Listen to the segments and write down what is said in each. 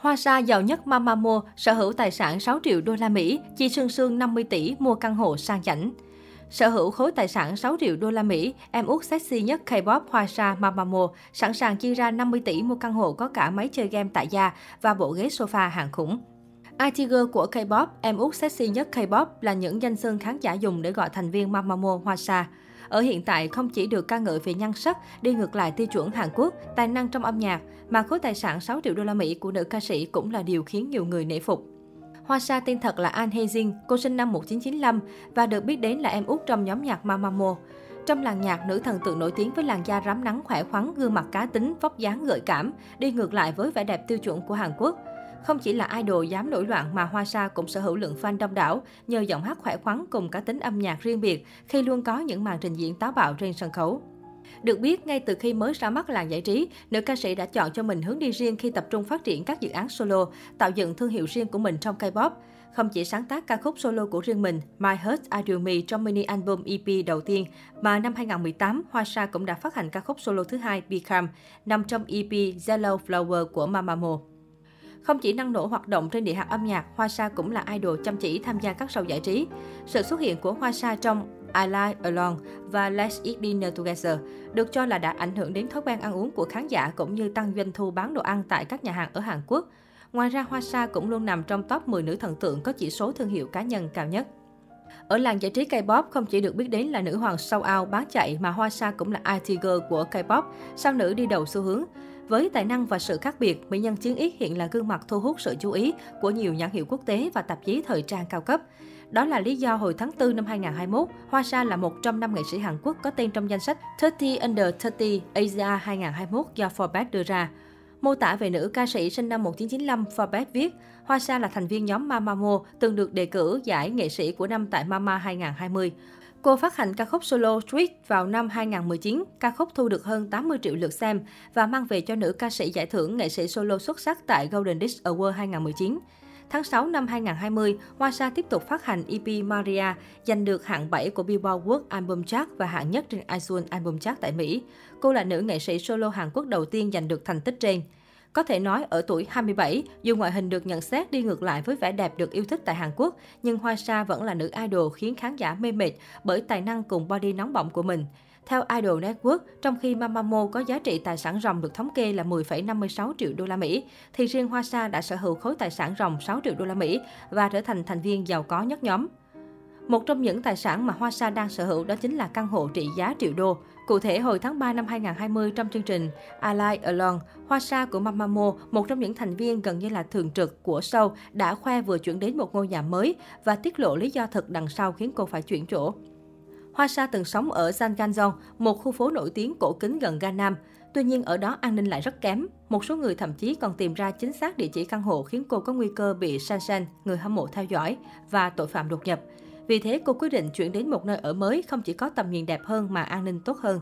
Hoa sa giàu nhất Mamamoo sở hữu tài sản 6 triệu đô la Mỹ, chi sương sương 50 tỷ mua căn hộ sang chảnh. Sở hữu khối tài sản 6 triệu đô la Mỹ, em út sexy nhất K-pop Hoa sa Mamamoo sẵn sàng chi ra 50 tỷ mua căn hộ có cả máy chơi game tại gia và bộ ghế sofa hàng khủng. iTiger của K-pop, em út sexy nhất K-pop là những danh xưng khán giả dùng để gọi thành viên Mamamoo Hoa sa. Ở hiện tại không chỉ được ca ngợi về nhan sắc, đi ngược lại tiêu chuẩn Hàn Quốc, tài năng trong âm nhạc, mà khối tài sản 6 triệu đô la Mỹ của nữ ca sĩ cũng là điều khiến nhiều người nể phục. Hoa Sa tên thật là An Hye Jin, cô sinh năm 1995 và được biết đến là em út trong nhóm nhạc Mamamoo. Trong làng nhạc, nữ thần tượng nổi tiếng với làn da rám nắng khỏe khoắn, gương mặt cá tính, vóc dáng gợi cảm, đi ngược lại với vẻ đẹp tiêu chuẩn của Hàn Quốc. Không chỉ là idol dám nổi loạn mà Hoa Sa cũng sở hữu lượng fan đông đảo nhờ giọng hát khỏe khoắn cùng cá tính âm nhạc riêng biệt khi luôn có những màn trình diễn táo bạo trên sân khấu. Được biết, ngay từ khi mới ra mắt làng giải trí, nữ ca sĩ đã chọn cho mình hướng đi riêng khi tập trung phát triển các dự án solo, tạo dựng thương hiệu riêng của mình trong K-pop. Không chỉ sáng tác ca khúc solo của riêng mình, My Heart I Do Me trong mini album EP đầu tiên, mà năm 2018, Hoa Sa cũng đã phát hành ca khúc solo thứ hai Become, nằm trong EP Yellow Flower của Mamamoo. Không chỉ năng nổ hoạt động trên địa hạt âm nhạc, Hoa Sa cũng là idol chăm chỉ tham gia các show giải trí. Sự xuất hiện của Hoa Sa trong I Like Alone và Let's Eat Dinner Together được cho là đã ảnh hưởng đến thói quen ăn uống của khán giả cũng như tăng doanh thu bán đồ ăn tại các nhà hàng ở Hàn Quốc. Ngoài ra, Hoa Sa cũng luôn nằm trong top 10 nữ thần tượng có chỉ số thương hiệu cá nhân cao nhất. Ở làng giải trí K-pop không chỉ được biết đến là nữ hoàng sâu ao bán chạy mà Hoa Sa cũng là IT girl của K-pop, sao nữ đi đầu xu hướng. Với tài năng và sự khác biệt, mỹ nhân Chiến Yết hiện là gương mặt thu hút sự chú ý của nhiều nhãn hiệu quốc tế và tạp chí thời trang cao cấp. Đó là lý do hồi tháng 4 năm 2021, Hoa Sa là một trong năm nghệ sĩ Hàn Quốc có tên trong danh sách 30 Under 30 Asia 2021 do Forbes đưa ra. Mô tả về nữ ca sĩ sinh năm 1995, Forbes viết, Hoa Sa là thành viên nhóm Mamamoo, từng được đề cử giải nghệ sĩ của năm tại Mama 2020. Cô phát hành ca khúc solo Street vào năm 2019, ca khúc thu được hơn 80 triệu lượt xem và mang về cho nữ ca sĩ giải thưởng nghệ sĩ solo xuất sắc tại Golden Disc Award 2019. Tháng 6 năm 2020, Hoa Sa tiếp tục phát hành EP Maria, giành được hạng 7 của Billboard World Album Chart và hạng nhất trên iTunes Album Chart tại Mỹ. Cô là nữ nghệ sĩ solo Hàn Quốc đầu tiên giành được thành tích trên. Có thể nói ở tuổi 27, dù ngoại hình được nhận xét đi ngược lại với vẻ đẹp được yêu thích tại Hàn Quốc, nhưng Hoa Sa vẫn là nữ idol khiến khán giả mê mệt bởi tài năng cùng body nóng bỏng của mình. Theo Idol Network, trong khi Mamamoo có giá trị tài sản ròng được thống kê là 10,56 triệu đô la Mỹ, thì riêng Hoa Sa đã sở hữu khối tài sản ròng 6 triệu đô la Mỹ và trở thành thành viên giàu có nhất nhóm. Một trong những tài sản mà Hoa Sa đang sở hữu đó chính là căn hộ trị giá triệu đô. Cụ thể, hồi tháng 3 năm 2020 trong chương trình Ally Alone, Hoa Sa của Mamamoo, một trong những thành viên gần như là thường trực của show, đã khoe vừa chuyển đến một ngôi nhà mới và tiết lộ lý do thật đằng sau khiến cô phải chuyển chỗ. Hoa Sa từng sống ở Janganjong, một khu phố nổi tiếng cổ kính gần Gangnam. Tuy nhiên ở đó an ninh lại rất kém. Một số người thậm chí còn tìm ra chính xác địa chỉ căn hộ khiến cô có nguy cơ bị San San, người hâm mộ theo dõi, và tội phạm đột nhập. Vì thế, cô quyết định chuyển đến một nơi ở mới không chỉ có tầm nhìn đẹp hơn mà an ninh tốt hơn.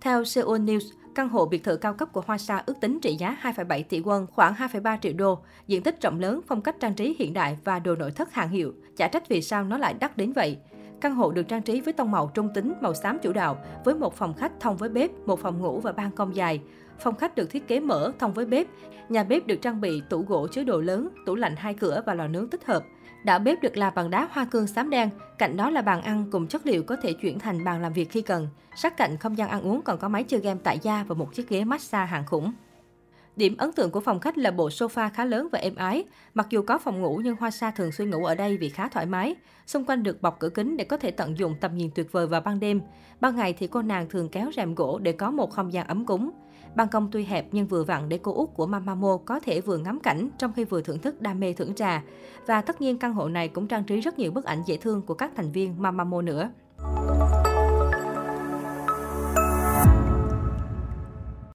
Theo Seoul News, căn hộ biệt thự cao cấp của Hoa Sa ước tính trị giá 2,7 tỷ won, khoảng 2,3 triệu đô, diện tích rộng lớn, phong cách trang trí hiện đại và đồ nội thất hàng hiệu. Chả trách vì sao nó lại đắt đến vậy. Căn hộ được trang trí với tông màu trung tính, màu xám chủ đạo, với một phòng khách thông với bếp, một phòng ngủ và ban công dài. Phòng khách được thiết kế mở, thông với bếp. Nhà bếp được trang bị tủ gỗ chứa đồ lớn, tủ lạnh hai cửa và lò nướng tích hợp. Đảo bếp được làm bằng đá hoa cương xám đen, cạnh đó là bàn ăn cùng chất liệu có thể chuyển thành bàn làm việc khi cần. Sát cạnh không gian ăn uống còn có máy chơi game tại gia và một chiếc ghế massage hàng khủng. Điểm ấn tượng của phòng khách là bộ sofa khá lớn và êm ái. Mặc dù có phòng ngủ, nhưng Hoa Sa thường xuyên ngủ ở đây vì khá thoải mái. Xung quanh được bọc cửa kính để có thể tận dụng tầm nhìn tuyệt vời vào ban đêm. Ban ngày thì cô nàng thường kéo rèm gỗ để có một không gian ấm cúng. Ban công tuy hẹp nhưng vừa vặn để cô út của Mamamo có thể vừa ngắm cảnh, trong khi vừa thưởng thức đam mê thưởng trà. Và tất nhiên căn hộ này cũng trang trí rất nhiều bức ảnh dễ thương của các thành viên Mamamo nữa.